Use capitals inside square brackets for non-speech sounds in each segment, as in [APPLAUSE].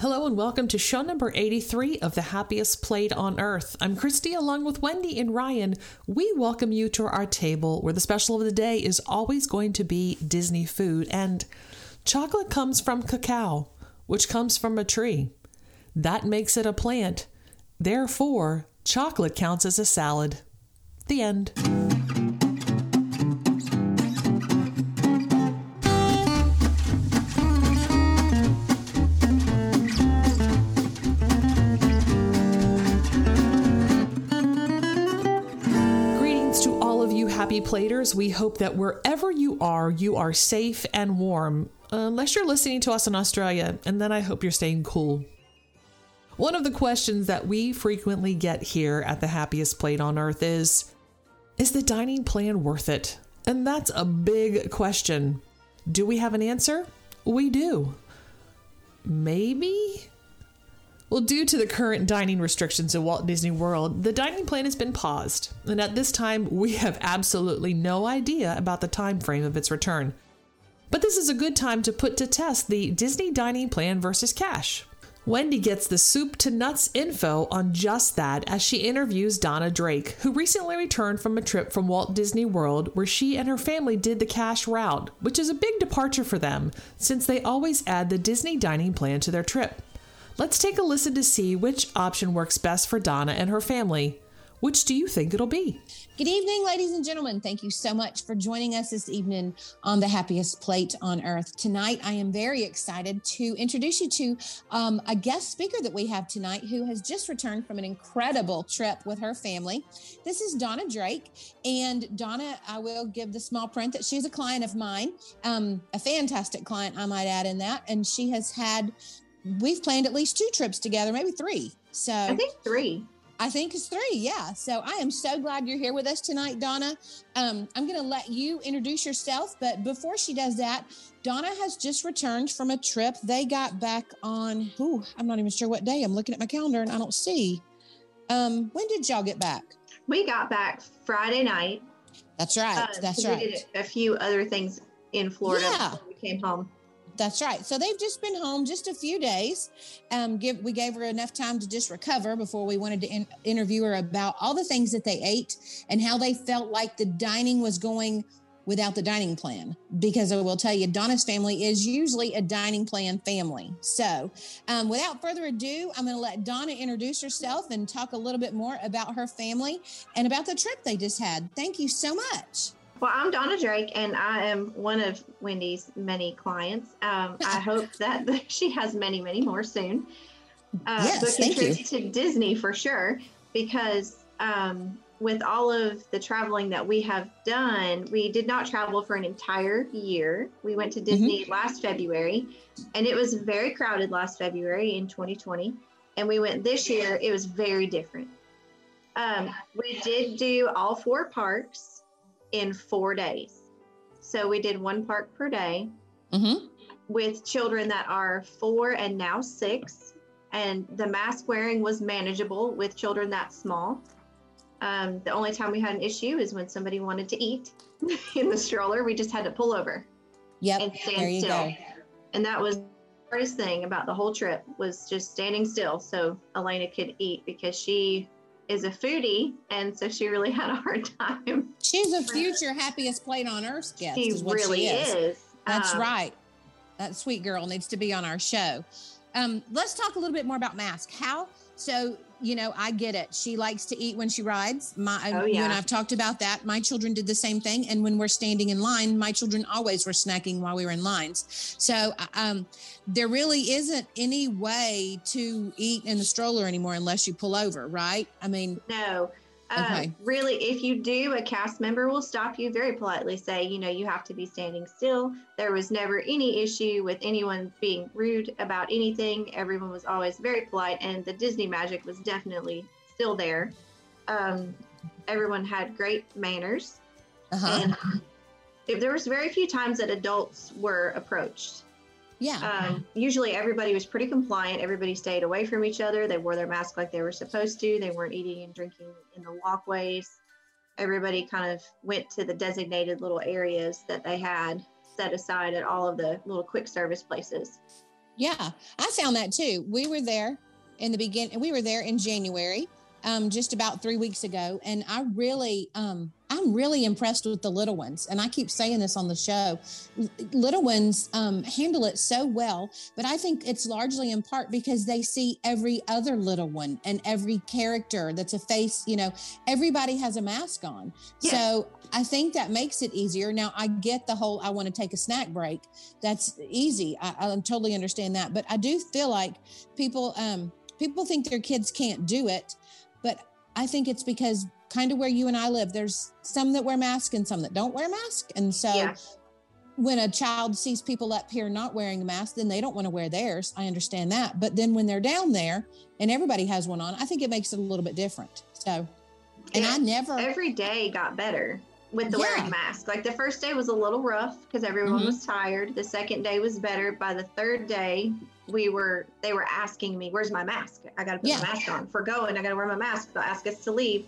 Hello and welcome to show number 83 of The Happiest Plate on Earth. I'm Christy along with Wendi and Ryan. We welcome you to our table where the special of the day is always going to be Disney food. And chocolate comes from cacao, which comes from a tree. That makes it a plant. Therefore, chocolate counts as a salad. The end. Happy platers. We hope that wherever you are, you are safe and warm, unless you're listening to us in Australia, and then I hope you're staying cool. One of the questions that we frequently get here at the happiest plate on earth is Is the dining plan worth it? And that's a big question. Do we have an answer? We do. Maybe? Well, due to the current dining restrictions at Walt Disney World, the dining plan has been paused, and at this time we have absolutely no idea about the time frame of its return. But this is a good time to put to test the Disney dining plan versus cash. Wendi gets the soup to nuts info on just that as she interviews Donna Drake, who recently returned from a trip from Walt Disney World where she and her family did the cash route, which is a big departure for them since they always add the Disney dining plan to their trip. Let's take a listen to see which option works best for Donna and her family. Which do you think it'll be? Good evening, ladies and gentlemen. Thank you so much for joining us this evening on the happiest plate on earth. Tonight, I am very excited to introduce you to um, a guest speaker that we have tonight who has just returned from an incredible trip with her family. This is Donna Drake. And Donna, I will give the small print that she's a client of mine, um, a fantastic client, I might add, in that. And she has had we've planned at least two trips together, maybe three. So I think three. I think it's three. Yeah. So I am so glad you're here with us tonight, Donna. Um, I'm going to let you introduce yourself. But before she does that, Donna has just returned from a trip. They got back on, ooh, I'm not even sure what day. I'm looking at my calendar and I don't see. Um, when did y'all get back? We got back Friday night. That's right. Uh, That's right. We did a few other things in Florida yeah. we came home. That's right. So they've just been home just a few days. Um, give we gave her enough time to just recover before we wanted to in, interview her about all the things that they ate and how they felt like the dining was going without the dining plan. Because I will tell you, Donna's family is usually a dining plan family. So, um, without further ado, I'm going to let Donna introduce herself and talk a little bit more about her family and about the trip they just had. Thank you so much. Well, I'm Donna Drake, and I am one of Wendi's many clients. Um, I [LAUGHS] hope that [LAUGHS] she has many, many more soon. Uh, yes, thank trips you. to Disney for sure, because um, with all of the traveling that we have done, we did not travel for an entire year. We went to Disney mm-hmm. last February, and it was very crowded last February in 2020. And we went this year, it was very different. Um, we did do all four parks in four days. So we did one park per day mm-hmm. with children that are four and now six. And the mask wearing was manageable with children that small. Um, the only time we had an issue is when somebody wanted to eat [LAUGHS] in the stroller. We just had to pull over. Yep. And stand there you still. Go. And that was the hardest thing about the whole trip was just standing still so Elena could eat because she is a foodie, and so she really [LAUGHS] had a hard time. She's a [LAUGHS] future happiest plate on earth guest. She is really she is. is. That's um, right. That sweet girl needs to be on our show. Um, let's talk a little bit more about mask. How so you know, I get it. She likes to eat when she rides. My, oh, yeah. you and I've talked about that. My children did the same thing. And when we're standing in line, my children always were snacking while we were in lines. So um, there really isn't any way to eat in the stroller anymore unless you pull over, right? I mean, no. Uh, okay. really, if you do, a cast member will stop you very politely, say, you know, you have to be standing still. There was never any issue with anyone being rude about anything. Everyone was always very polite, and the Disney magic was definitely still there. Um, everyone had great manners. Uh-huh. And if there was very few times that adults were approached. Yeah. Um, usually everybody was pretty compliant. Everybody stayed away from each other. They wore their mask like they were supposed to. They weren't eating and drinking in the walkways. Everybody kind of went to the designated little areas that they had set aside at all of the little quick service places. Yeah, I found that too. We were there in the beginning. We were there in January, um, just about three weeks ago, and I really, um, I'm really impressed with the little ones. And I keep saying this on the show. Little ones um, handle it so well, but I think it's largely in part because they see every other little one and every character that's a face. You know, everybody has a mask on, yes. so I think that makes it easier. Now, I get the whole I want to take a snack break. That's easy. I, I totally understand that. But I do feel like people um, people think their kids can't do it. But I think it's because kind of where you and I live, there's some that wear masks and some that don't wear masks. And so yeah. when a child sees people up here not wearing a mask, then they don't want to wear theirs. I understand that. But then when they're down there and everybody has one on, I think it makes it a little bit different. So, and yeah, I never every day got better with the yeah. wearing mask. Like the first day was a little rough because everyone mm-hmm. was tired. The second day was better. By the third day, we were they were asking me, "Where's my mask? I got to put yeah. my mask on for going. I got to wear my mask. They'll ask us to leave."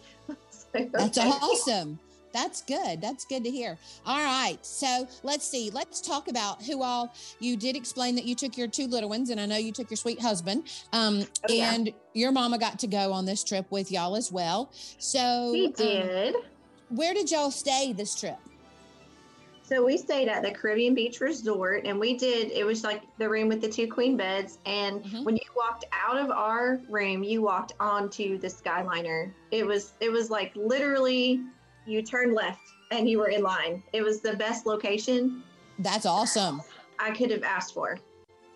That's [LAUGHS] awesome. That's good. That's good to hear. All right. So let's see. Let's talk about who all you did explain that you took your two little ones, and I know you took your sweet husband. Um, oh, and your mama got to go on this trip with y'all as well. So we um, did. Um, where did y'all stay this trip? So we stayed at the Caribbean Beach Resort and we did, it was like the room with the two queen beds. And mm-hmm. when you walked out of our room, you walked onto the Skyliner. It was, it was like literally you turned left and you were in line. It was the best location. That's awesome. I could have asked for.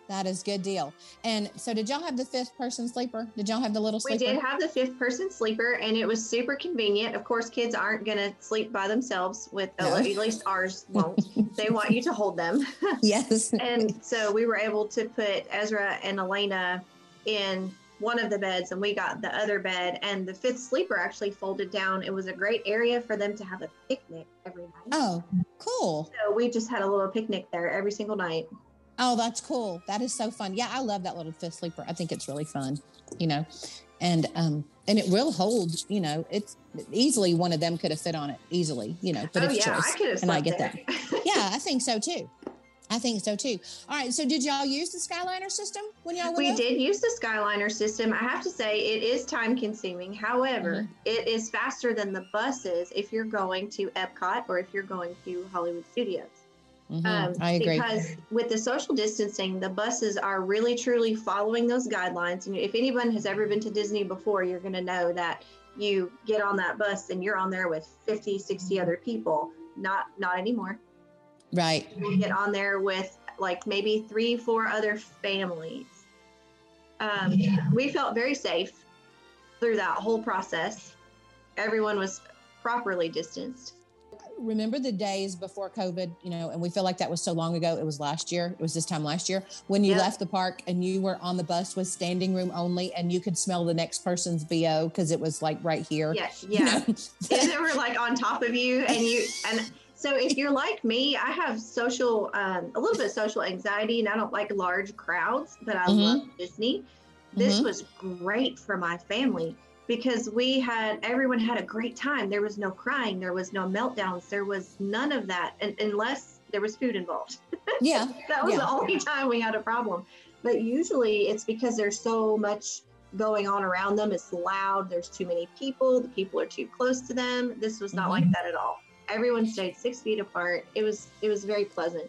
That is good deal. And so, did y'all have the fifth person sleeper? Did y'all have the little sleeper? We did have the fifth person sleeper, and it was super convenient. Of course, kids aren't going to sleep by themselves. With no. at least ours won't. [LAUGHS] they want you to hold them. [LAUGHS] Yes. and so we were able to put Ezra and Elena in one of the beds, and we got the other bed. And the fifth sleeper actually folded down. It was a great area for them to have a picnic every night. Oh, cool! So we just had a little picnic there every single night. Oh, that's cool. That is so fun. Yeah, I love that little fifth sleeper. I think it's really fun, you know, and um, and it will hold. You know, it's easily one of them could have fit on it easily. You know, but oh, it's yeah, choice, I could have. And I get there. that. yeah, [LAUGHS] I think so too. I think so too. All right. So, did y'all use the Skyliner system when y'all? We did use the Skyliner system. I have to say, it is time consuming. However, mm-hmm. it is faster than the buses if you're going to Epcot or if you're going to Hollywood Studios. Mm-hmm. Um, I agree. Because with the social distancing, the buses are really truly following those guidelines. And if anyone has ever been to Disney before, you're going to know that you get on that bus and you're on there with 50, 60 other people. Not not anymore. Right. You get on there with like maybe three, four other families. Um, yeah. We felt very safe through that whole process. Everyone was properly distanced remember the days before COVID, you know, and we feel like that was so long ago. It was last year. It was this time last year when you yep. left the park and you were on the bus with standing room only and you could smell the next person's BO because it was like right here. Yeah. [LAUGHS] Yeah. You know? and [LAUGHS] they were like on top of you and you, and so if you're like me, I have social, um, a little bit of social anxiety and I don't like large crowds, but I mm-hmm. love Disney. This mm-hmm. was great for my family because we had everyone had a great time. There was no crying, there was no meltdowns, there was none of that, and, unless there was food involved. [LAUGHS] Yeah, that was yeah. the only time we had a problem. But usually, it's because there's so much going on around them. It's loud. There's too many people. The people are too close to them. This was not mm-hmm. like that at all. Everyone stayed six feet apart. It was it was very pleasant.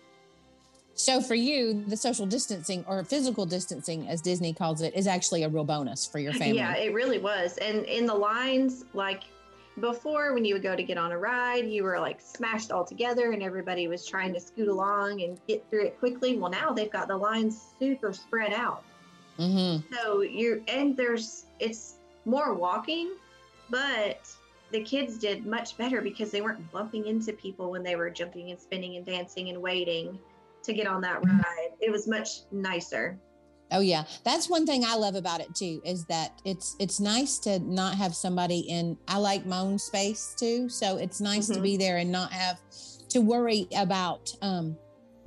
So for you, the social distancing or physical distancing, as Disney calls it, is actually a real bonus for your family. Yeah, it really was. And in the lines, like before, when you would go to get on a ride, you were like smashed all together and everybody was trying to scoot along and get through it quickly. Well, now they've got the lines super spread out. Mm-hmm. So you're, and there's, it's more walking, but the kids did much better because they weren't bumping into people when they were jumping and spinning and dancing and waiting to get on that ride. It was much nicer. Oh yeah, that's one thing I love about it too is that it's it's nice to not have somebody in. I like my own space too, so it's nice mm-hmm. to be there and not have to worry about. Um,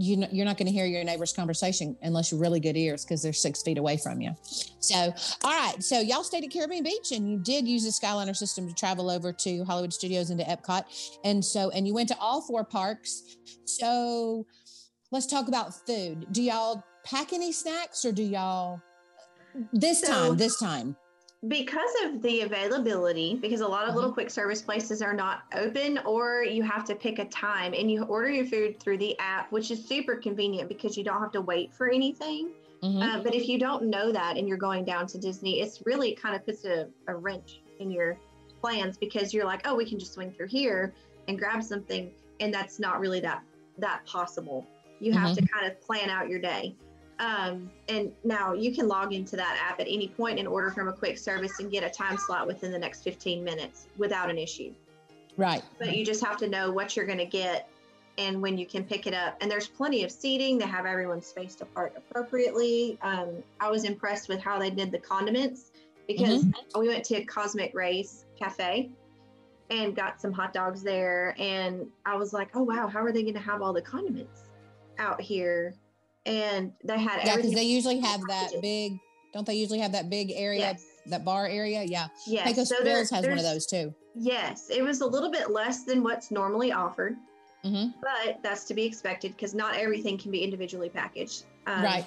you know, you're not going to hear your neighbor's conversation unless you're really good ears because they're six feet away from you. So, all right. So y'all stayed at Caribbean Beach and you did use the Skyliner system to travel over to Hollywood Studios and to Epcot. And so, and you went to all four parks. So let's talk about food. Do y'all pack any snacks or do y'all this So- time, this time? because of the availability because a lot of Uh-huh. little quick service places are not open or you have to pick a time and you order your food through the app which is super convenient because you don't have to wait for anything Mhm. uh, but if you don't know that and you're going down to disney it's really kind of puts a, a wrench in your plans because you're like oh we can just swing through here and grab something and that's not really that that possible you have to kind of plan out your day um, and now you can log into that app at any point and order from a quick service and get a time slot within the next 15 minutes without an issue. right. But you just have to know what you're going to get and when you can pick it up. And there's plenty of seating. They have everyone spaced apart appropriately. Um, I was impressed with how they did the condiments because we went to Cosmic Ray's Cafe and got some hot dogs there. And I was like, oh, wow, how are they going to have all the condiments out here? And they had Yeah, because they usually have that big. Don't they usually have that big area, Yes. that bar area? Yeah. Yes. Pecos so Bills has one of those too. Yes, it was a little bit less than what's normally offered, hmm but that's to be expected because not everything can be individually packaged. Um, Right.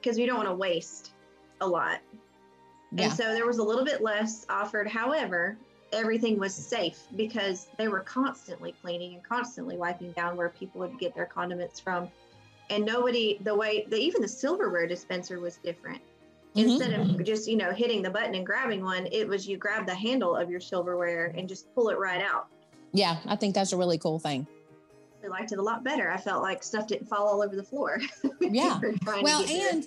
Because we don't want to waste a lot. Yeah. And so there was a little bit less offered. However, everything was safe because they were constantly cleaning and constantly wiping down where people would get their condiments from. And nobody, the way, the, even the silverware dispenser was different. Mhm. Instead of just, you know, hitting the button and grabbing one, it was you grab the handle of your silverware and just pull it right out. Yeah, I think that's a really cool thing. I liked it a lot better. I felt like stuff didn't fall all over the floor. [LAUGHS] Yeah. Well, and.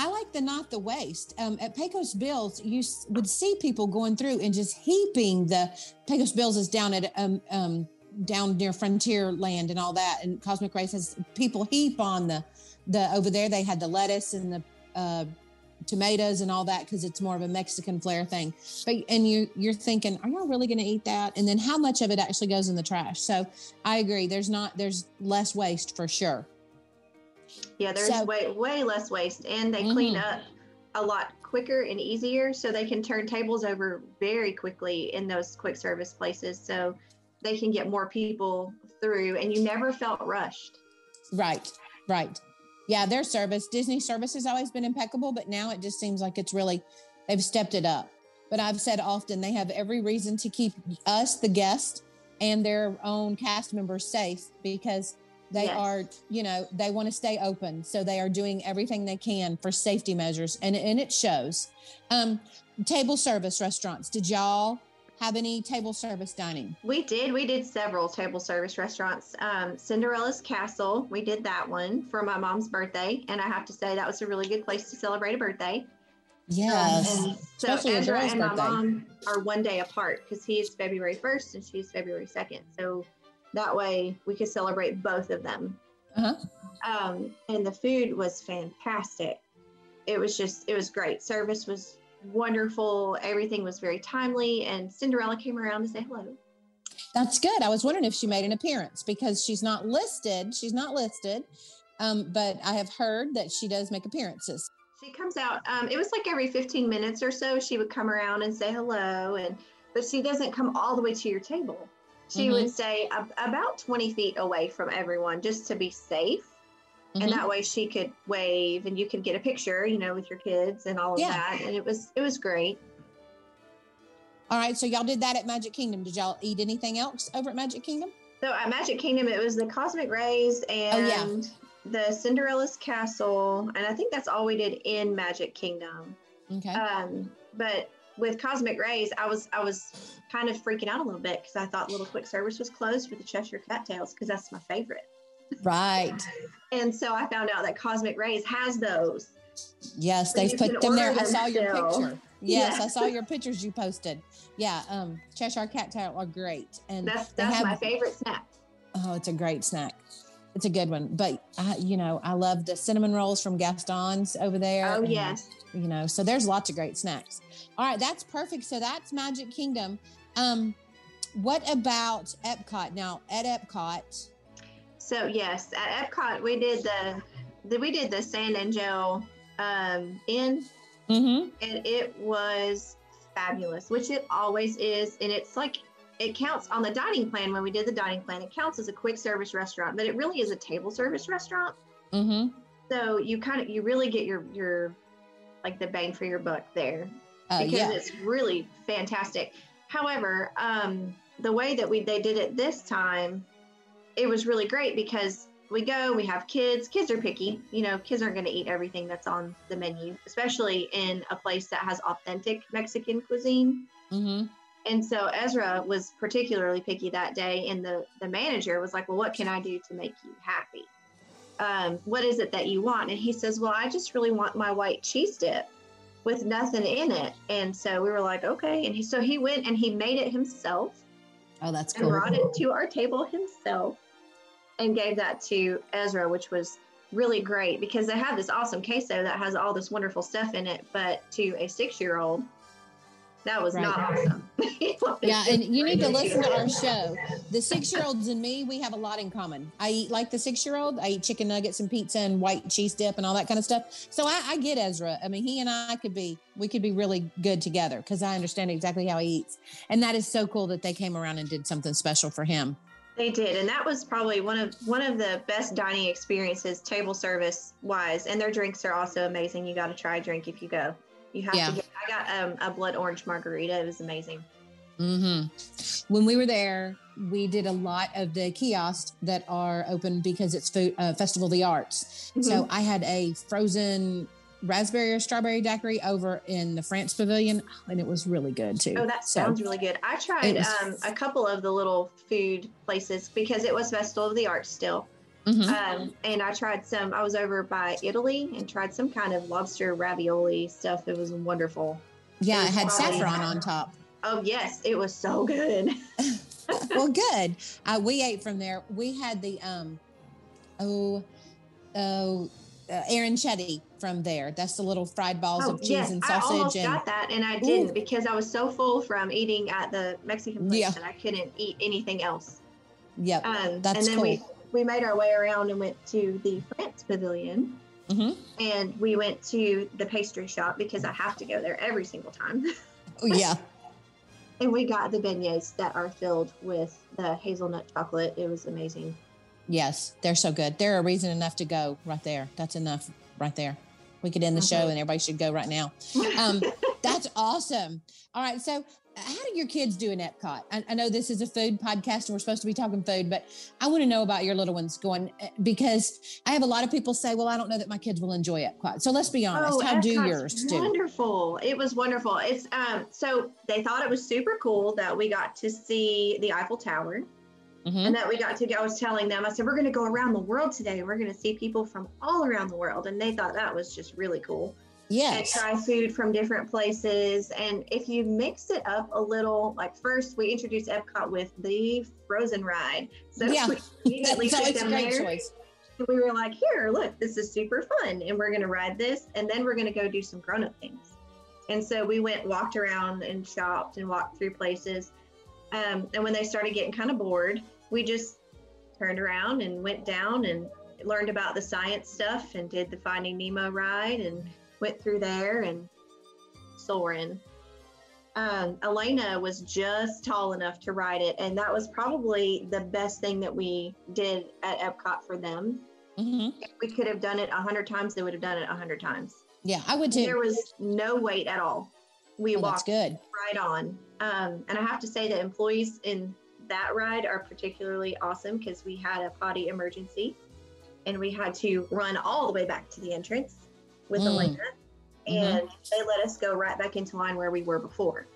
I like the not the waste. Um, at Pecos Bills, you would see people going through and just heaping the Pecos Bills is down at um, um down near Frontierland and all that, and Cosmic Ray's has people heap on the the over there. They had the lettuce and the uh, tomatoes and all that because it's more of a Mexican flair thing. But and you you're thinking, are y'all really going to eat that? And then how much of it actually goes in the trash? So I agree. There's not there's less waste for sure. Yeah, there's So- way way less waste, and they clean Mhm. up a lot quicker and easier, so they can turn tables over very quickly in those quick service places, so they can get more people through, and you never felt rushed. Right, right. Yeah, their service, Disney service has always been impeccable, but now it just seems like it's really, they've stepped it up. But I've said often they have every reason to keep us, the guest, and their own cast members safe because they Yes. are, you know, they want to stay open. So they are doing everything they can for safety measures and, and it shows. Um, table service restaurants, did y'all have any table service dining? We did. We did several table service restaurants. Um, Cinderella's Castle, we did that one for my mom's birthday, and I have to say that was a really good place to celebrate a birthday. Yes. And so Especially Ezra and my birthday. mom are one day apart because he is February 1st and she's February 2nd. So that way we could celebrate both of them. Uh-huh. Um, and the food was fantastic. It was just, it was great. Service was wonderful. Everything was very timely. And Cinderella came around to say hello. That's good. I was wondering if she made an appearance because she's not listed. She's not listed. Um, but I have heard that she does make appearances. She comes out. Um, it was like every 15 minutes or so. She would come around and say hello, and but she doesn't come all the way to your table. She Mhm. would stay ab- about 20 feet away from everyone just to be safe, Mhm. and that way she could wave and you could get a picture, you know, with your kids and all of Yeah. that. And it was it was great. All right. So y'all did that at Magic Kingdom. Did y'all eat anything else over at Magic Kingdom? So at Magic Kingdom, it was the Cosmic Ray's and Oh, yeah. the Cinderella's Castle, and I think that's all we did in Magic Kingdom. Okay. Um, but with Cosmic Ray's, I was I was kind of freaking out a little bit because I thought Little Quick Service was closed for the Cheshire Cattails because that's my favorite. right. And so I found out that Cosmic Ray's has those. Yes, So they've put them there. order I them saw your picture. [LAUGHS] Yes, Yeah. I saw your pictures you posted. Yeah, um, Cheshire Cattail are great, and That's that's have- my favorite snack. Oh, it's a great snack. It's a good one. But I, you know, I love the cinnamon rolls from Gaston's over there. Oh yes. You know, so there's lots of great snacks. All right, that's perfect. So that's Magic Kingdom. Um, what about Epcot? Now at Epcot, So yes, at Epcot we did the, the we did the San Angel um, in mm-hmm. and it was fabulous, which it always is. And it's like it counts on the dining plan when we did the dining plan. It counts as a quick service restaurant, but it really is a table service restaurant. Mm-hmm. So you kind of you really get your your like the bang for your buck there Uh, because yeah. it's really fantastic. However, um, the way that we they did it this time, it was really great because we go, we have kids. Kids are picky. You know, kids aren't going to eat everything that's on the menu, especially in a place that has authentic Mexican cuisine. hmm And so Ezra was particularly picky that day, and the the manager was like, "Well, what can I do to make you happy? Um, what is it that you want?" And he says, "Well, I just really want my white cheese dip with nothing in it." And so we were like, "Okay." And he so he went and he made it himself Oh, that's and cool. brought it to our table himself and gave that to Ezra, which was really great because they have this awesome queso that has all this wonderful stuff in it, but to a six year old, that was Right. not awesome. [LAUGHS] Yeah, and you need to listen to our show. The six year olds and me, we have a lot in common. I eat like the six year old. I eat chicken nuggets and pizza and white cheese dip and all that kind of stuff. So I, I get Ezra. I mean, he and I could be, we could be really good together because I understand exactly how he eats. And that is so cool that they came around and did something special for him. They did, and that was probably one of one of the best dining experiences, table service wise. And their drinks are also amazing. You got to try a drink if you go. You have Yeah. to get. I got um, a blood orange margarita. It was amazing. hmm When we were there, we did a lot of the kiosks that are open because it's food uh, Festival of the Arts. Mm-hmm. So I had a frozen raspberry or strawberry daiquiri over in the France Pavilion, and it was really good too. Oh, that So- sounds really good. I tried was- um, a couple of the little food places because it was Festival of the Arts still. Mhm. Um, and I tried some, I was over by Italy and tried some kind of lobster ravioli stuff. It was wonderful. yeah, it it had saffron on top. Oh, yes, it was so good. [LAUGHS] well, good. Uh, we ate from there. We had the um, oh, oh, uh, arancetta from there. That's the little fried balls Oh, of cheese yes, and I almost and got that and I didn't Ooh. because I was so full from eating at the Mexican place Yeah. that I couldn't eat anything else. yep. Um, That's and then cool. we, we made our way around and went to the France Pavilion. Mhm. And we went to the pastry shop because I have to go there every single time. Oh, yeah. [LAUGHS] and we got the beignets that are filled with the hazelnut chocolate. It was amazing. Yes, they're so good. They're a reason enough to go right there. That's enough right there. We could end the show Mhm. and everybody should go right now. Um, [LAUGHS] that's awesome. All right. So, how do your kids do in Epcot? I, I know this is a food podcast and we're supposed to be talking food, but I want to know about your little ones going eh, because I have a lot of people say, well, I don't know that my kids will enjoy Epcot. So, let's be honest. how do Oh, yours do? Wonderful. It was wonderful. It's um so they thought it was super cool that we got to see the Eiffel Tower Mhm. and that we got to go. I was telling them, I said, we're gonna go around the world today. We're gonna see people from all around the world. And they thought that was just really cool. And try food from different places. And if you mix it up a little, like first we introduced Epcot with the Frozen ride. So Yeah. we [LAUGHS] immediately That's took them great there. choice. We were like, here, look, this is super fun. And we're going to ride this. And then we're going to go do some grown up things. And so we went, walked around and shopped and walked through places. Um, and when they started getting kind of bored, we just turned around and went down and learned about the science stuff and did the Finding Nemo ride and went through there and Soarin'. Um, Elena was just tall enough to ride it, and that was probably the best thing that we did at Epcot for them. Mhm. If we could have done it a hundred times, they would have done it a hundred times. Yeah, I would too. There was no wait at all. We Oh, walked good. right on. Um, and I have to say the employees in that ride are particularly awesome because we had a potty emergency and we had to run all the way back to the entrance with Mm. Elena. Mhm. And they let us go right back into line where we were before.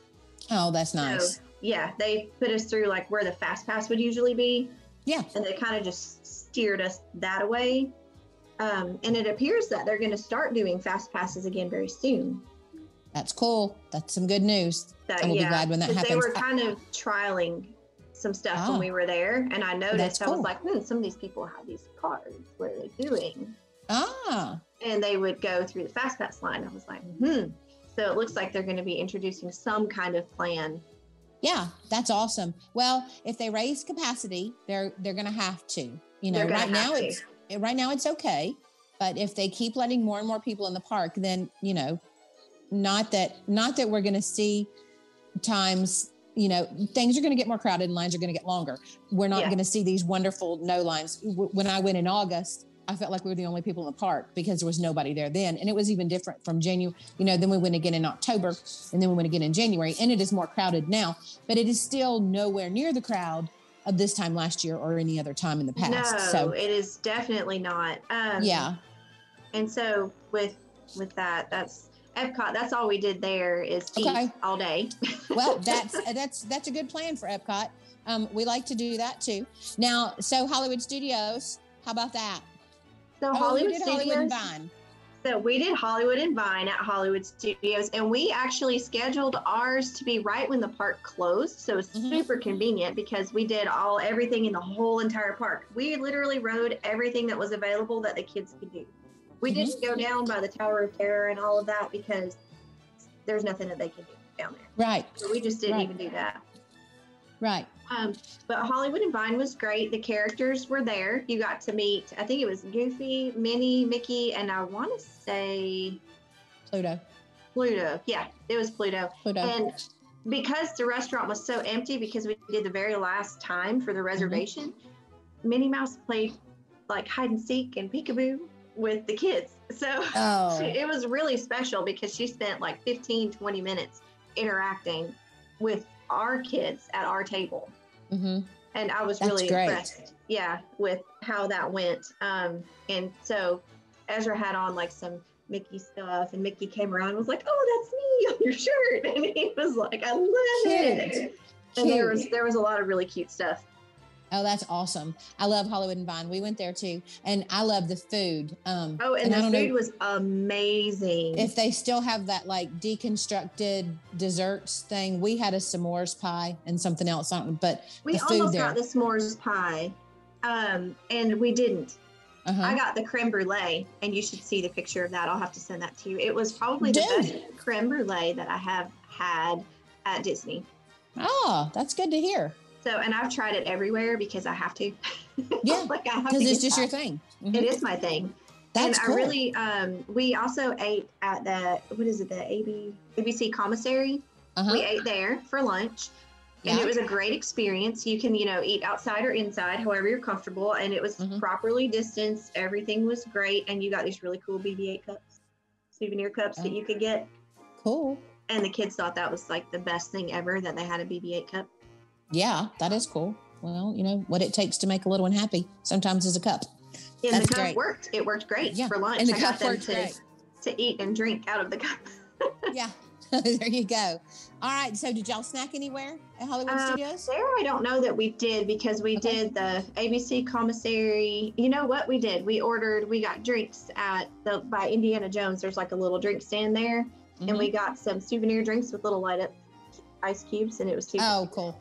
Oh, that's nice. So, yeah, they put us through like where the fast pass would usually be. Yeah. And they kind of just steered us that way. Um, and it appears that they're going to start doing fast passes again very soon. That's cool. That's some good news. That, I will be glad when that 'cause They were kind of trialing some stuff Ah. when we were there, and I noticed I was cool. like, hmm, some of these people have these cards. What are they doing? Ah, And they would go through the fast pass line. I was like, hmm. So it looks like they're going to be introducing some kind of plan. yeah, that's awesome. Well, if they raise capacity, they're they're going to have to. You know, right now to. it's right now it's okay, but if they keep letting more and more people in the park, then you know, not that not that we're going to see times. You know, things are going to get more crowded and lines are going to get longer. We're not Yeah. going to see these wonderful no lines. When I went in August, I felt like we were the only people in the park because there was nobody there then. And it was even different from January. You know, then we went again in October and then we went again in January. And it is more crowded now, but it is still nowhere near the crowd of this time last year or any other time in the past. No, so it is definitely not. Um, yeah. And so with with that, that's Epcot. That's all we did there is Okay. eat all day. [LAUGHS] Well, that's that's that's a good plan for Epcot. Um, we like to do that too. Now, so Hollywood Studios, how about that? So Oh, Hollywood did Hollywood and Studios. Vine. So we did Hollywood and Vine at Hollywood Studios, and we actually scheduled ours to be right when the park closed. So it's Mhm. super convenient because we did all everything in the whole entire park. We literally rode everything that was available that the kids could do. We Mhm. didn't go down by the Tower of Terror and all of that because there's nothing that they can do down there. Right, So we just didn't Right. even do that. right. Um, but Hollywood and Vine was great. The characters were there. You got to meet, I think it was Goofy, Minnie, Mickey, and I want to say Pluto, Pluto. Yeah, it was Pluto. Pluto. And because the restaurant was so empty, because we did the very last time for the reservation, Minnie Mouse played like hide and seek and peekaboo with the kids. [LAUGHS] So oh, it was really special because she spent like 15, 20 minutes interacting with our kids at our table. hmm And I was That's really great. impressed, yeah, with how that went. Um, and so Ezra had on like some Mickey stuff, and Mickey came around and was like, "Oh, that's me [LAUGHS] on your shirt," [LAUGHS] and he was like, "I love it." Cute. And there was there was a lot of really cute stuff. Oh, that's awesome. I love Hollywood and Vine. We went there too. And I love the food. Um, Oh, and, I the food was amazing. if they still have that like deconstructed desserts thing. We had a s'mores pie and something else on but we the food almost there. got the s'mores pie, um, and we didn't. uh-huh. I got the creme brulee, and you should see the picture of that. I'll have to send that to you. It was probably the Dude. best creme brulee that I have had at Disney. oh, that's good to hear. So, and I've tried it everywhere because I have to. [LAUGHS] Yeah, like I have to. Because it's just your that. thing. Mhm. It is my thing. That's and cool. I really, um, we also ate at the what is it, the AB ABC commissary. uh-huh. We ate there for lunch. And it was a great experience. You can, you know, eat outside or inside, however you're comfortable. And it was Mhm. properly distanced. Everything was great. And you got these really cool BB-8 cups, souvenir cups that Oh. you could get. cool. And the kids thought that was like the best thing ever that they had a BB-8 cup. Yeah, that is cool. Well, you know what it takes to make a little one happy. Sometimes is a cup. And That's the cup great. worked. It worked great Yeah, for lunch. and the I got cup them works to, great. to eat and drink out of the cup. [LAUGHS] Yeah, [LAUGHS] there you go. All right. So, did y'all snack anywhere at Hollywood Um, Studios? There, I don't know that we did because we Okay. did the ABC commissary. You know what we did? We ordered, we got drinks at the by Indiana Jones. There's like a little drink stand there, and Mhm. we got some souvenir drinks with little light up ice cubes, and it was super. Oh, cool.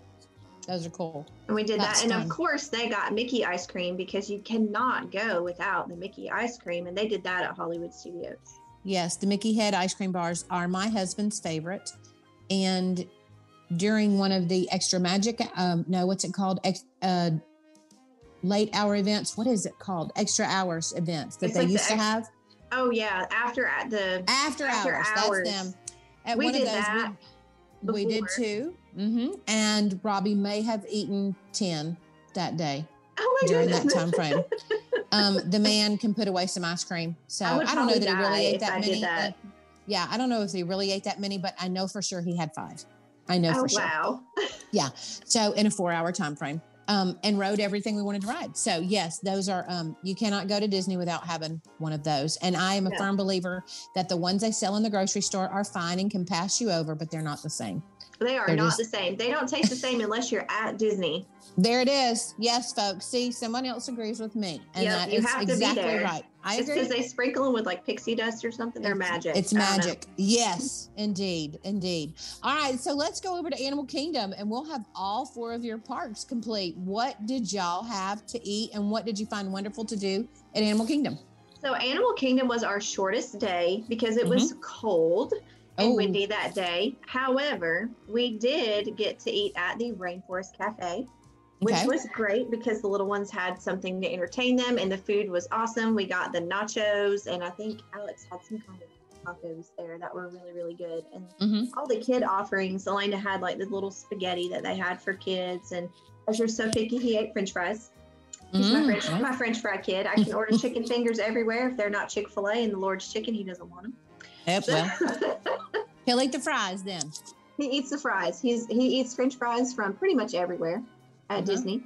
Those are cool. and we did that's that, and fun. of course they got Mickey ice cream because you cannot go without the Mickey ice cream, and they did that at Hollywood Studios. Yes, the Mickey Head ice cream bars are my husband's favorite. And during one of the extra magic, um, no, what's it called? Ex, uh, late hour events. What is it called? Extra hours events that It's they like the used to have Oh yeah, after at the after, After hours. hours. That's them. At we one did of those, that. we, we did too. Hmm And Robbie may have eaten ten that day Oh during that time frame. Um, the [LAUGHS] man can put away some ice cream. So I I, don't know that he really ate that I many. that. Uh, yeah, I don't know if he really ate that many, but I know for sure he had five. I know oh for sure. wow. [LAUGHS] Yeah. So in a four-hour time frame, um, and rode everything we wanted to ride. So yes, those are. Um, you cannot go to Disney without having one of those. And I am a Yeah. firm believer that the ones they sell in the grocery store are fine and can pass you over, but they're not the same. They are They're not just- the same. They don't taste the same unless you're at Disney. [LAUGHS] There it is. Yes, folks. See, someone else agrees with me, and Yep, that you is have to be exactly there. right. I Just because they sprinkle them with like pixie dust or something, they're It's- magic. It's I don't know. magic. Yes, indeed, indeed. All right, so let's go over to Animal Kingdom, and we'll have all four of your parks complete. What did y'all have to eat, and what did you find wonderful to do at Animal Kingdom? So Animal Kingdom was our shortest day because it was mm-hmm. cold and Mm-hmm. Oh. windy that day. However, we did get to eat at the Rainforest Cafe, which Okay. was great because the little ones had something to entertain them and the food was awesome. We got the nachos and I think Alex had some kind of tacos there that were really, really good. And Mhm. all the kid offerings, Elena had like the little spaghetti that they had for kids and Ezra's so picky he ate french fries. He's my Mm, French, my French fry kid. I can order [LAUGHS] chicken fingers everywhere. If they're not Chick Fil A and the Lord's chicken, he doesn't want them. Well, [LAUGHS] he'll eat the fries then. he eats the fries. He's he eats French fries from pretty much everywhere at Mhm. Disney.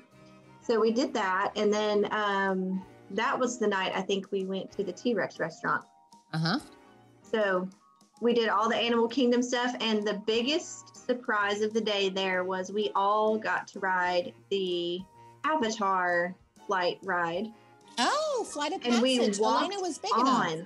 So we did that, and then um, that was the night I think we went to the T Rex restaurant. Uh huh. So we did all the Animal Kingdom stuff, and the biggest surprise of the day there was we all got to ride the Avatar flight ride Oh, flight of passage. And we Elena walked was big enough.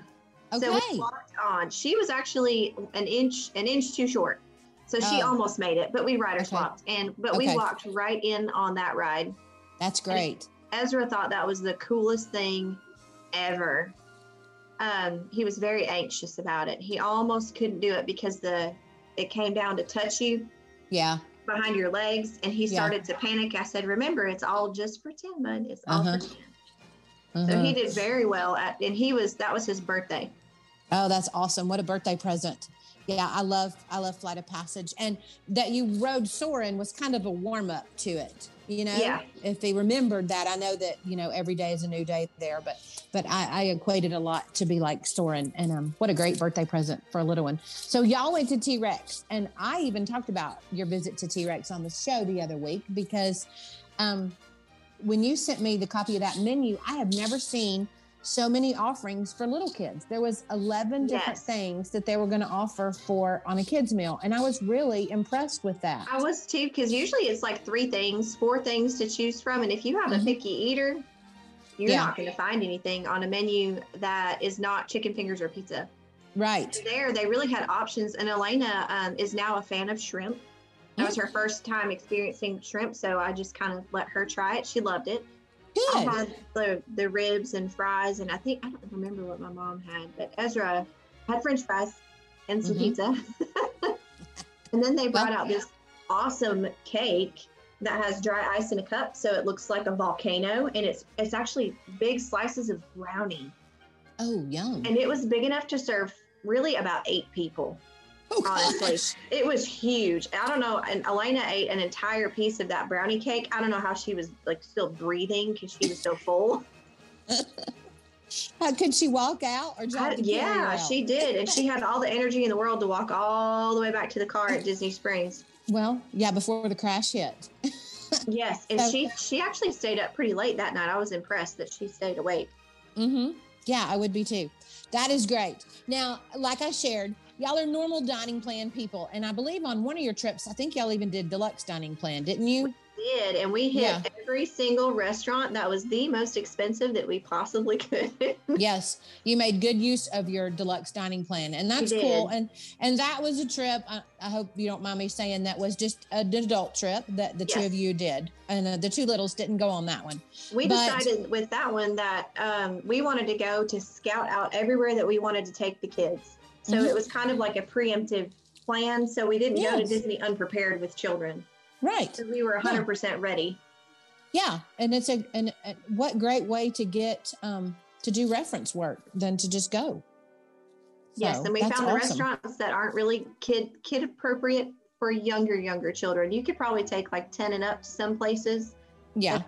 Okay. So we walked on. She was actually an inch an inch too short. So she Oh. almost made it, but we rider Okay. swapped. And but Okay. we walked right in on that ride. That's great. Ezra thought that was the coolest thing ever. Um, he was very anxious about it. He almost couldn't do it because the it came down to touch you Yeah. behind your legs and he Yeah. started to panic. I said, Remember, it's all just pretend, bud. It's all Uh-huh. pretend. So Uh-huh. he did very well at and he was that was his birthday. Oh, that's awesome. What a birthday present. Yeah, I love I love Flight of Passage. And that you rode Soarin' was kind of a warm up to it. You know? Yeah. If he remembered that, I know that, you know, every day is a new day there, but but I, I equated a lot to be like Soarin'. And um what a great birthday present for a little one. So y'all went to T Rex. And I even talked about your visit to T Rex on the show the other week because um when you sent me the copy of that menu, I have never seen so many offerings for little kids. There was 11 different Yes. things that they were going to offer for on a kids meal and I was really impressed with that. I was too, because usually it's like three things, four things to choose from. And if you have Mhm. a picky eater, you're Yeah. not going to find anything on a menu that is not chicken fingers or pizza. right. There, they really had options. And Elena um, is now a fan of shrimp. That was her first time experiencing shrimp, so I just kind of let her try it. She loved it. I had the the ribs and fries, and I think I don't remember what my mom had, but Ezra had French fries and some Mhm. pizza. [LAUGHS] and then they brought out this awesome cake that has dry ice in a cup, so it looks like a volcano, and it's it's actually big slices of brownie, Oh, yum. and it was big enough to serve really about eight people. Oh, honestly. gosh. It was huge. I don't know. And Elena ate an entire piece of that brownie cake. I don't know how she was like still breathing because she was so full. Uh, could she walk out or did you have I- to carry her yeah, she did. And she had all the energy in the world to walk all the way back to the car at Disney Springs. Well, yeah, before the crash hit. [LAUGHS] Yes. And So- she she actually stayed up pretty late that night. I was impressed that she stayed awake. Mm-hmm. Yeah, I would be too. That is great. Now, like I shared, y'all are normal dining plan people. And I believe on one of your trips, I think y'all even did deluxe dining plan, didn't you? Did and we hit Yeah. every single restaurant that was the most expensive that we possibly [LAUGHS] could. yes. You made good use of your deluxe dining plan. And that's cool. And and that was a trip. I, I hope you don't mind me saying that was just an adult trip that the two of you did. And uh, the two littles didn't go on that one. We But- decided with that one that um, we wanted to go to scout out everywhere that we wanted to take the kids. So Mhm. it was kind of like a preemptive plan. So we didn't go to Disney unprepared with children. Right. So we were 100% ready. Yeah, and it's a and what great way to get um to do reference work than to just go. Yes, and we found the awesome. restaurants that aren't really kid kid appropriate for younger younger children. You could probably take like 10 and up to some places Yeah,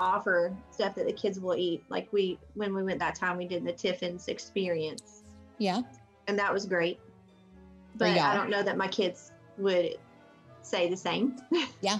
offer stuff that the kids will eat. Like we when we went that time we did the Tiffin's experience. yeah, and that was great. But I don't know that my kids would say the same. [LAUGHS] Yeah.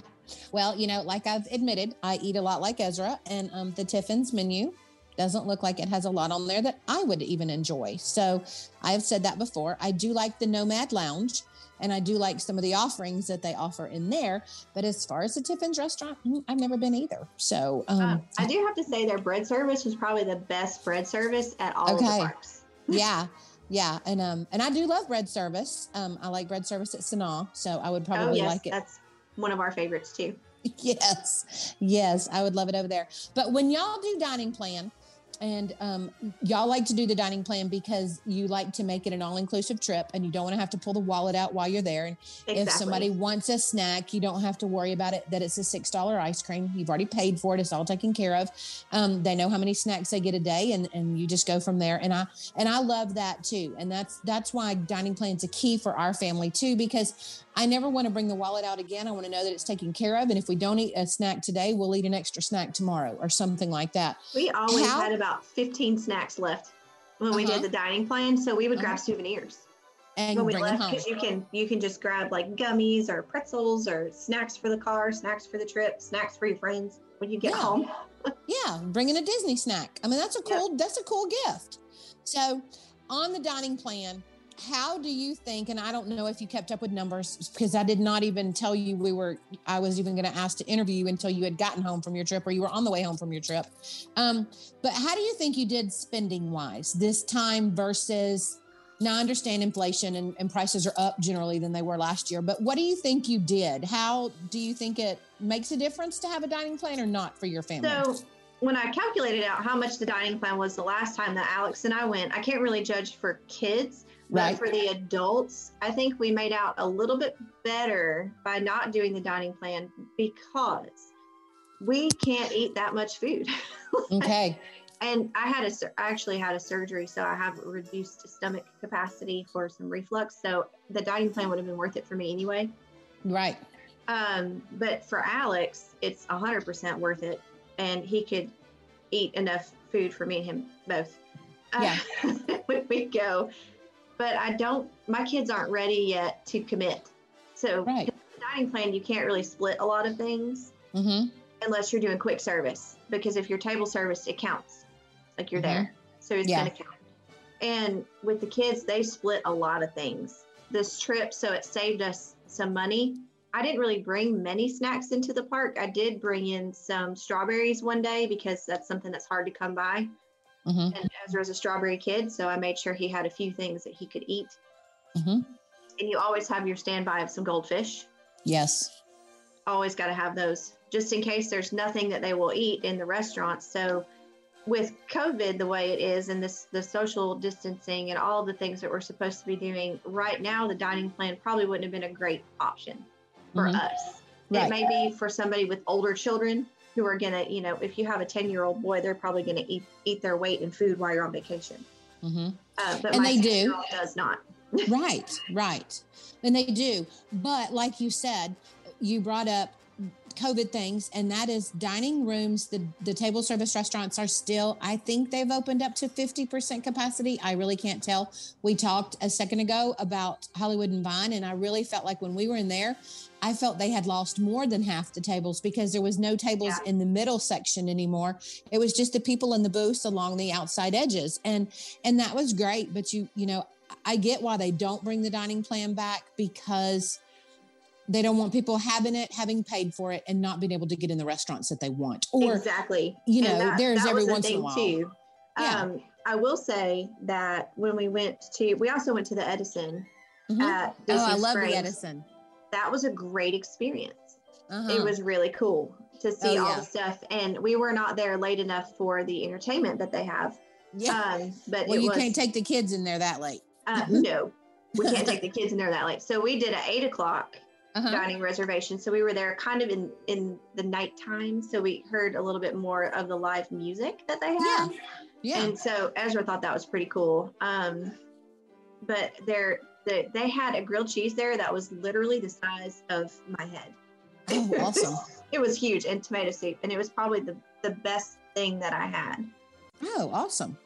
Well, you know, like I've admitted, I eat a lot like Ezra, and um, the Tiffin's menu doesn't look like it has a lot on there that I would even enjoy. So I have said that before. I do like the Nomad Lounge, and I do like some of the offerings that they offer in there. But as far as the Tiffin's restaurant, mm, I've never been either. So um, Uh, I do have to say their bread service was probably the best bread service at all of the Okay. parks. [LAUGHS] yeah yeah and um and i do love bread service um i like bread service at sanaa so i would probably oh yes, like it that's one of our favorites too. [LAUGHS] yes yes i would love it over there but when y'all do dining plan and um, y'all like to do the dining plan because you like to make it an all-inclusive trip and you don't want to have to pull the wallet out while you're there. And Exactly. if somebody wants a snack you don't have to worry about it that it's a six dollar ice cream. You've already paid for it. It's all taken care of. Um, they know how many snacks they get a day and, and you just go from there. And i and i love that too. And that's that's why dining plan's a key for our family too because i never want to bring the wallet out again i want to know that it's taken care of and if we don't eat a snack today we'll eat an extra snack tomorrow or something like that we always How- had about 15 snacks left when we Uh-huh. did the dining plan, so we would Uh-huh. grab souvenirs and when we left because you can you can just grab like gummies or pretzels or snacks for the car, snacks for the trip, snacks for your friends when you get Yeah. home. [LAUGHS] Yeah, bringing a Disney snack. I mean, that's a cool. That's a cool gift. So, on the dining plan, how do you think? And I don't know if you kept up with numbers because I did not even tell you we were. I was even going to ask to interview you until you had gotten home from your trip or you were on the way home from your trip. Um, but how do you think you did spending wise this time versus? Now I understand inflation and, and prices are up generally than they were last year, but what do you think you did? How do you think it makes a difference to have a dining plan or not for your family? So when I calculated out how much the dining plan was the last time that Alex and I went, I can't really judge for kids, but for the adults, I think we made out a little bit better by not doing the dining plan because we can't eat that much food. [LAUGHS] okay. and I had a, I actually had a surgery, so I have reduced stomach capacity for some reflux. So the dining plan would have been worth it for me anyway. Right. Um, but for Alex, it's hundred percent worth it, and he could eat enough food for me and him both. Yeah. Uh, [LAUGHS] when we go, but I don't. My kids aren't ready yet to commit. So Right. dining plan, you can't really split a lot of things Mm-hmm. unless you're doing quick service. Because if you're table service, it counts. Like you're there, so it's Mm-hmm. Yeah. gonna count. And with the kids, they split a lot of things this trip, so it saved us some money. I didn't really bring many snacks into the park. I did bring in some strawberries one day because that's something that's hard to come by. Mm-hmm. And Ezra's a strawberry kid, so I made sure he had a few things that he could eat. Mm-hmm. And you always have your standby of some goldfish. Yes. Always got to have those just in case there's nothing that they will eat in the restaurants. So with COVID the way it is and this the social distancing and all the things that we're supposed to be doing right now, the dining plan probably wouldn't have been a great option for Mhm. us. Right. It may be for somebody with older children who are gonna, you know, if you have a 10 year old boy, they're probably gonna eat eat their weight in food while you're on vacation. Mm-hmm. Uh, but And my they do. 10-year-old does not. [LAUGHS] right. Right. And they do. But like you said, you brought up COVID things, and that is dining rooms. The the table service restaurants are still. I think they've opened up to fifty percent capacity. I really can't tell. We talked a second ago about Hollywood and Vine, and I really felt like when we were in there, I felt they had lost more than half the tables because there was no tables Yeah. in the middle section anymore. It was just the people in the booths along the outside edges, and and that was great. But you you know, I get why they don't bring the dining plan back because they don't want people having it, having paid for it, and not being able to get in the restaurants that they want. Or exactly. you know, there's every was the once in a while. Too. Yeah. Um, I will say that when we went to, we also went to the Edison Mhm. at oh, I love Springs. the Edison. That was a great experience. Uh-huh. It was really cool to see Oh, all yeah. the stuff, and we were not there late enough for the entertainment that they have. yeah. Um, but well, you was can't take the kids in there that late. uh, no, we can't take the kids in there that late. So we did at eight o'clock Uh-huh. dining reservation. So we were there kind of in in the nighttime. So we heard a little bit more of the live music that they Yeah. have. Yeah. And so Ezra thought that was pretty cool. Um, but they're, they they had a grilled cheese there that was literally the size of my head. Oh, [LAUGHS] awesome. it was huge and tomato soup, and it was probably the the best thing that I had. Oh, awesome.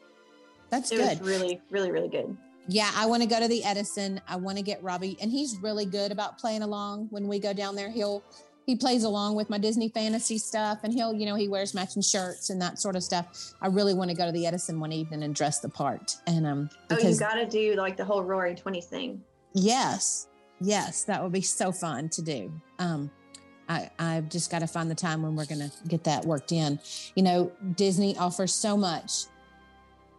That's It good. was really, really, really good. Yeah, I want to go to the Edison. I want to get Robbie, and he's really good about playing along. When we go down there, he'll he plays along with my Disney fantasy stuff, and he'll you know he wears matching shirts and that sort of stuff. I really want to go to the Edison one evening and dress the part, and um Oh, you because got to do like the whole Roaring Twenty thing. yes, yes, that would be so fun to do. Um, I I've just got to find the time when we're gonna get that worked in. You know, Disney offers so much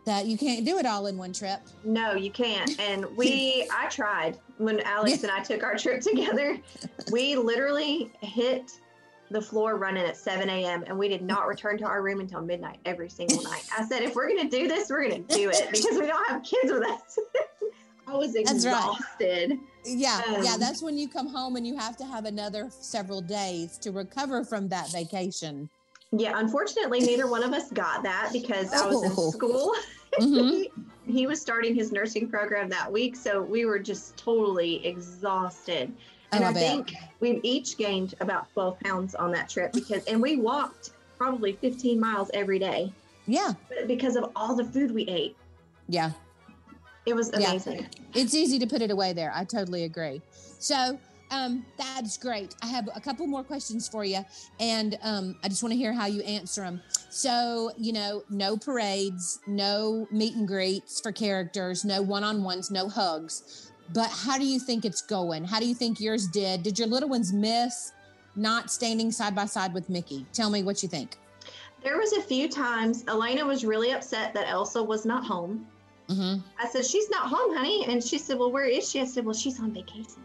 that you can't do it all in one trip. No, you can't. And [LAUGHS] we, I tried when Alex and I took our trip [LAUGHS] together. We literally hit the floor running at 7 a.m. and we did not [LAUGHS] return to our room until midnight every single night. I said, if we're gonna do this, we're gonna do it because we don't have kids with us. I was That's right. exhausted. Yeah, yeah, Um, that's when you come home and you have to have another several days to recover from that vacation. Yeah, unfortunately, neither one of us got that because I was in Oh. school. Mhm. he was starting his nursing program that week, so we were just totally exhausted. And I I, think we each gained about 12 pounds on that trip because, and we walked probably 15 miles every day Yeah, but because of all the food we ate. yeah. It was Yeah. amazing. It's easy to put it away there. I totally agree. So, um, that's great. I have a couple more questions for you, and um, I just want to hear how you answer them. So, you know, no parades, no meet and greets for characters, no one on ones, no hugs. But how do you think it's going? How do you think yours did? Did your little ones miss not standing side by side with Mickey? Tell me what you think. There was a few times Elena was really upset that Elsa was not home. Mm-hmm. I said, She's not home, honey. And she said, Well, where is she? I said, Well, she's on vacation.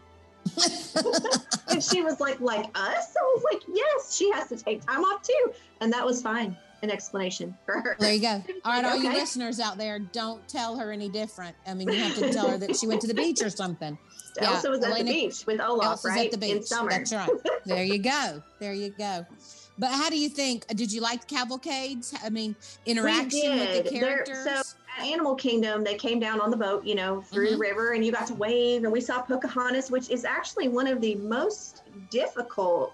And she was like, Like us? I was like, Yes, she has to take time off too. And that was fine. An explanation for her. There you go. [LAUGHS] All right, all you listeners out there, don't tell her any different. I mean, you have to tell her that she went to the beach or something. yeah, Elsa was at the beach with Olaf, Elsa's right? at the beach. In summer. That's right. There you go. There you go. But how do you think? Did you like the cavalcades? I mean, interaction with the did. There- characters. so- Animal Kingdom, they came down on the boat, you know, through the Mhm. river, and you got to wave, and we saw Pocahontas, which is actually one of the most difficult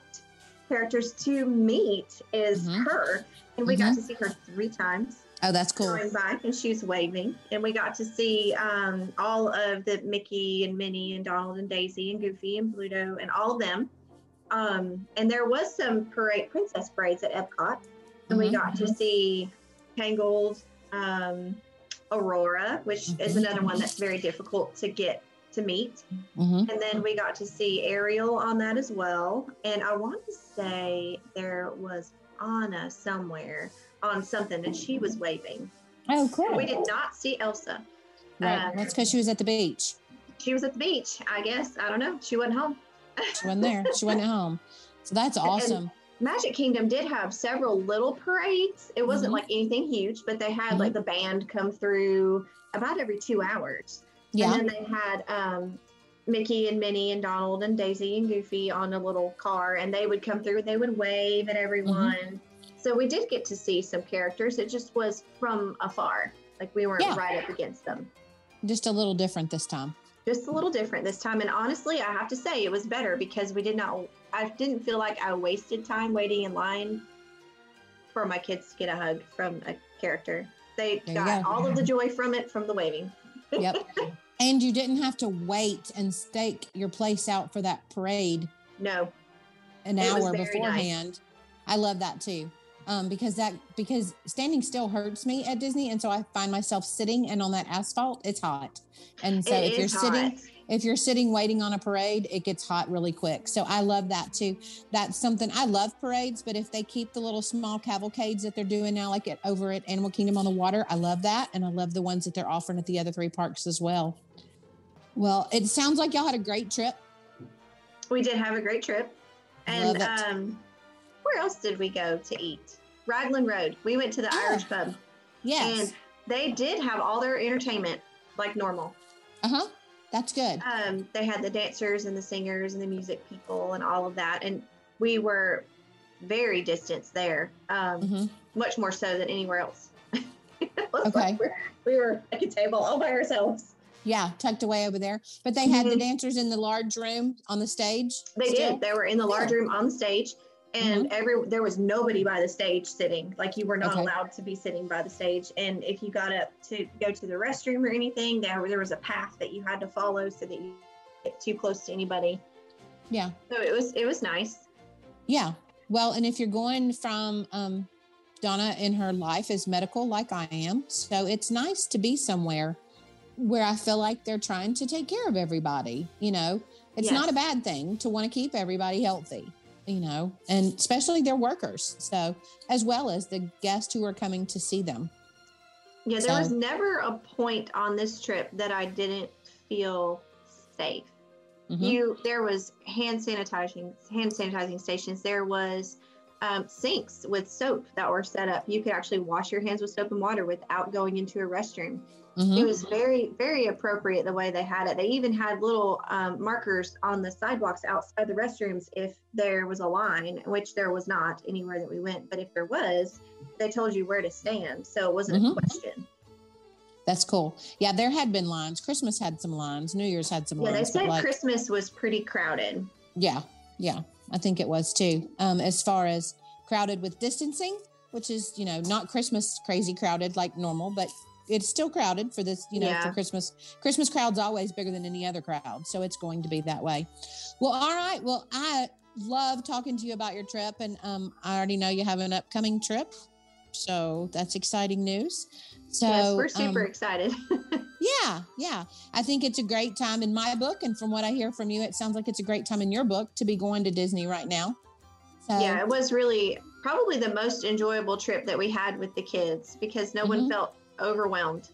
characters to meet. Is Mhm. her, and we got to see her three times oh, that's cool. going by, and she was waving, and we got to see um, all of the Mickey and Minnie and Donald and Daisy and Goofy and Pluto and all of them. Um, and there was some parade princess parades at Epcot, and we Mhm, got to see Tangled, um, Aurora, which is Mhm. another one that's very difficult to get to meet. hmm And then we got to see Ariel on that as well. And I want to say there was Anna somewhere on something, and she was waving. Oh, cool. We did not see Elsa. Right. Um, That's because she was at the beach. she was at the beach, I guess. I don't know. She wasn't home. She wasn't there. She wasn't at home. So that's [LAUGHS] awesome. Magic Kingdom did have several little parades. It wasn't Mhm. like anything huge, but they had like the band come through about every two hours. Yeah. And then they had um, Mickey and Minnie and Donald and Daisy and Goofy on a little car, and they would come through and they would wave at everyone. Mm-hmm. So we did get to see some characters. It just was from afar. Like we weren't Yeah. right up against them. Just a little different this time. Just a little different this time and honestly i have to say it was better because we did not i didn't feel like i wasted time waiting in line for my kids to get a hug from a character they There got go. all of the joy from it from the waving Yep. [LAUGHS] and you didn't have to wait and stake your place out for that parade no an It hour very nice. beforehand. I love that too. Um, because that because standing still hurts me at Disney, and so I find myself sitting and on that asphalt, it's hot. And so It if you're is sitting, if you're sitting waiting on a parade, it gets hot really quick. So I love that too. That's something I love parades, but if they keep the little small cavalcades that they're doing now, like at over at Animal Kingdom on the water, I love that, and I love the ones that they're offering at the other three parks as well. Well, it sounds like y'all had a great trip. we did have a great trip and um where else did we go to eat raglan road we went to the Yeah. irish pub Yes. and they did have all their entertainment like normal Uh huh. That's good. um, they had the dancers and the singers and the music people and all of that. And we were very distanced there, um, hmm much more so than anywhere else. [LAUGHS] Okay. like we're- we were at a table all by ourselves. Yeah, tucked away over there. But they had the Mhm. dancers in the large room on the stage. They still? did. They were in the large Yeah. room on the stage, and every there was nobody by the stage sitting. Like you were not Okay. allowed to be sitting by the stage. And if you got up to go to the restroom or anything, there there was a path that you had to follow so that you get too close to anybody. Yeah. So it was it was nice. Yeah. Well, and if you're going from um, Donna in her life is medical, like I am, so it's nice to be somewhere where I feel like they're trying to take care of everybody. You know, it's not a bad thing to want to keep everybody healthy. You know, and especially their workers. So, as well as the guests who are coming to see them. Yeah, there was never a point on this trip that I didn't feel safe. Mm-hmm. You there was hand sanitizing hand sanitizing stations. There was um, sinks with soap that were set up. You could actually wash your hands with soap and water without going into a restroom. Mm-hmm. It was very, very appropriate the way they had it. They even had little um, markers on the sidewalks outside the restrooms if there was a line, which there was not anywhere that we went. But if there was, they told you where to stand. So it wasn't mm-hmm. a question. That's cool. Yeah, there had been lines. Christmas had some lines. New Year's had some yeah, lines. Yeah, they said like, Christmas was pretty crowded. Yeah, yeah. I think it was too. Um, as far as crowded with distancing, which is, you know, not Christmas crazy crowded like normal, but it's still crowded for this, you know, yeah. for Christmas. Christmas crowd's always bigger than any other crowd. So it's going to be that way. Well, all right. Well, I love talking to you about your trip. And um, I already know you have an upcoming trip. So that's exciting news. So yes, we're super um, excited. [LAUGHS] yeah, yeah. I think it's a great time in my book. And from what I hear from you, it sounds like it's a great time in your book to be going to Disney right now. So, yeah, it was really probably the most enjoyable trip that we had with the kids because no mm-hmm. one felt overwhelmed.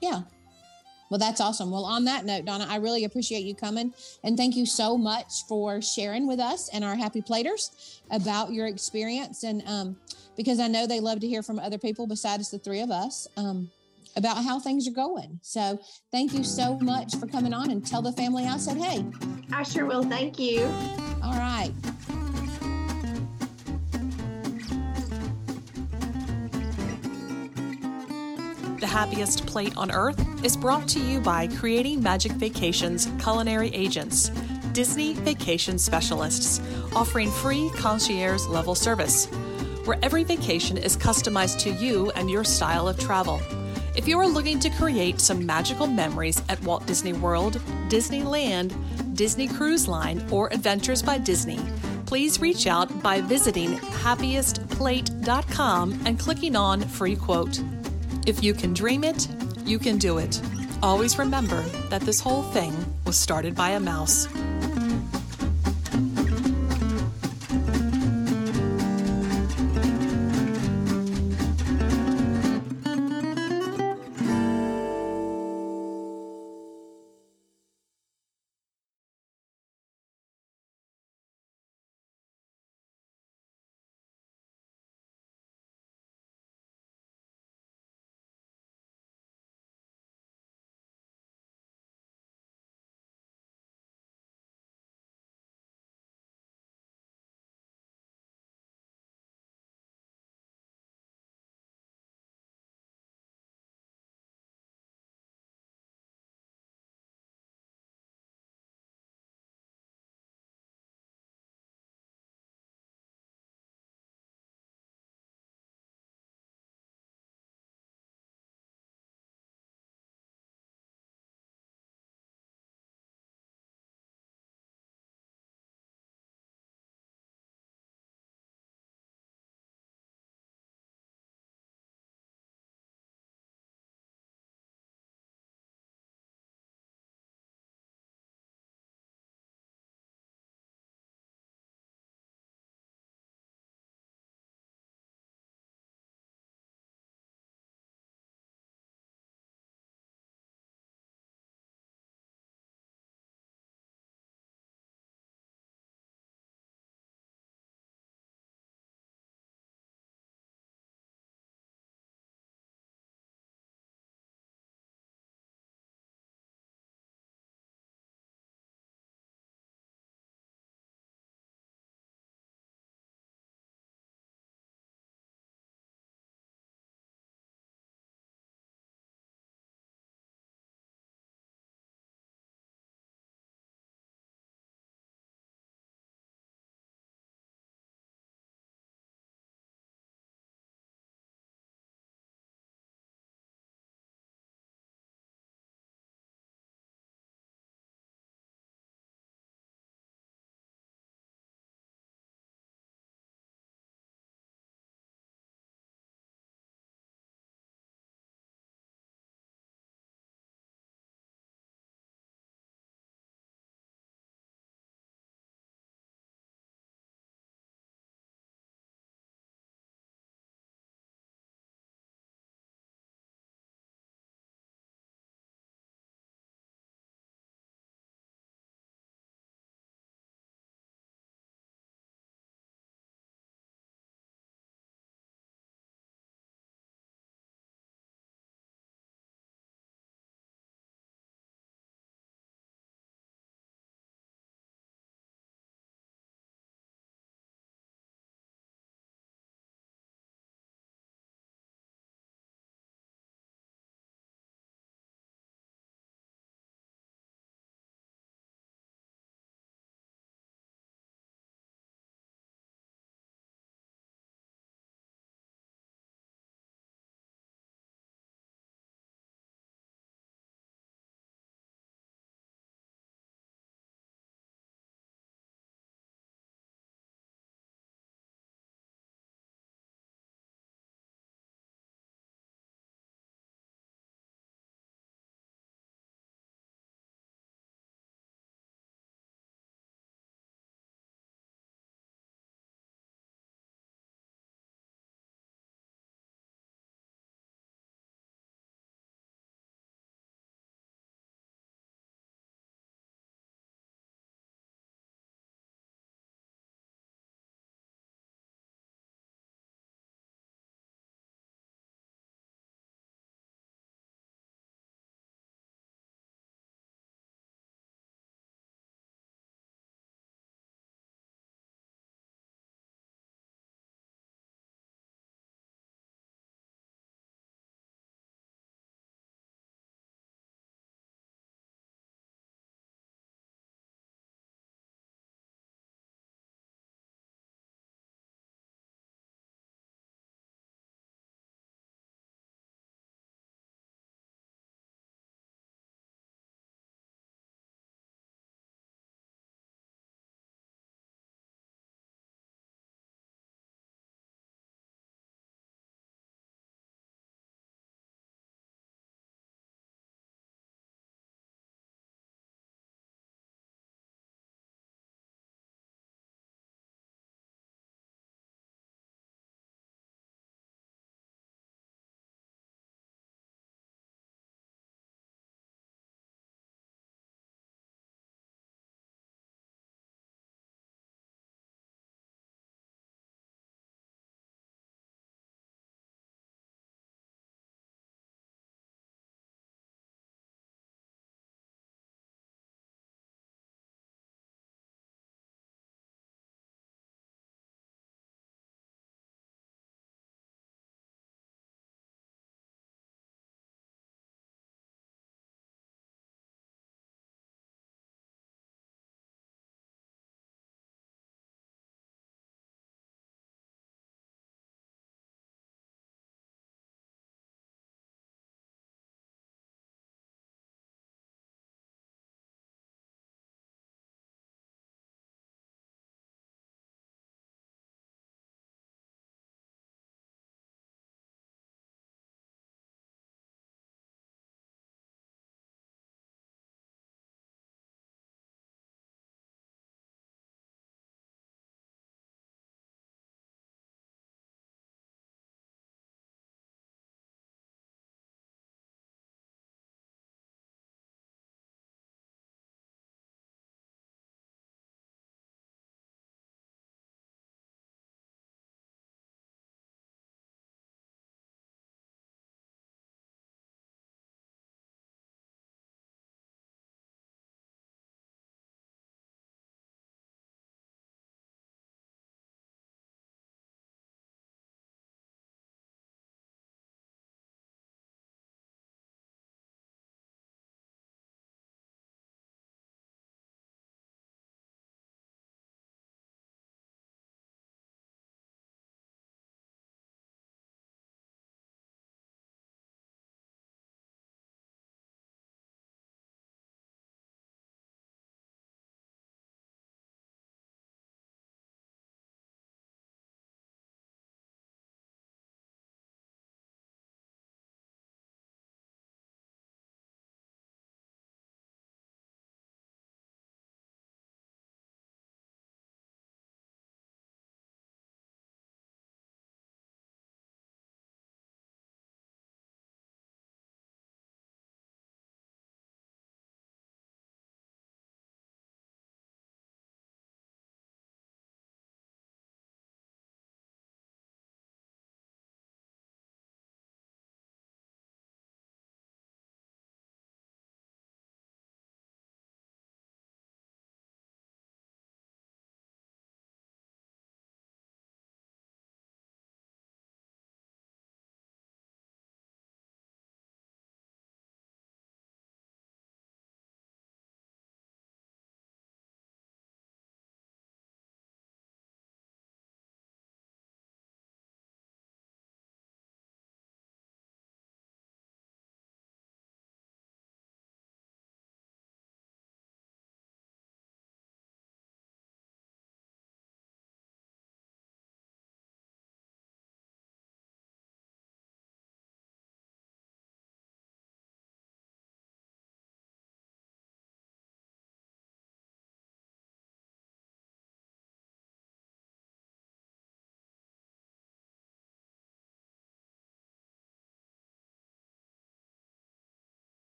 Yeah. Well, that's awesome. Well, on that note, Donna, I really appreciate you coming and thank you so much for sharing with us and our happy platers about your experience. And um, because I know they love to hear from other people besides the three of us um, about how things are going. So thank you so much for coming on and tell the family I said hey. I sure will. Thank you. Happiest Plate on Earth is brought to you by Creating Magic Vacations Culinary Agents, Disney Vacation Specialists, offering free concierge level service, where every vacation is customized to you and your style of travel. If you are looking to create some magical memories at Walt Disney World, Disneyland, Disney Cruise Line, or Adventures by Disney, please reach out by visiting happiestplate.com and clicking on Free Quote. If you can dream it, you can do it. Always remember that this whole thing was started by a mouse.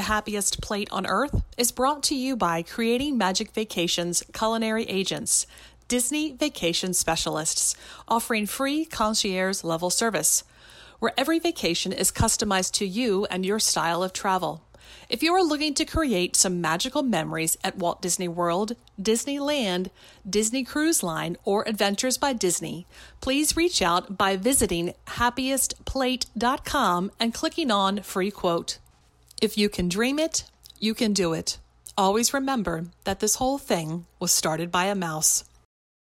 The Happiest Plate on Earth is brought to you by Creating Magic Vacations Culinary Agents, Disney Vacation Specialists, offering free concierge level service, where every vacation is customized to you and your style of travel. If you are looking to create some magical memories at Walt Disney World, Disneyland, Disney Cruise Line, or Adventures by Disney, please reach out by visiting happiestplate.com and clicking on free quote. If you can dream it, you can do it. Always remember that this whole thing was started by a mouse.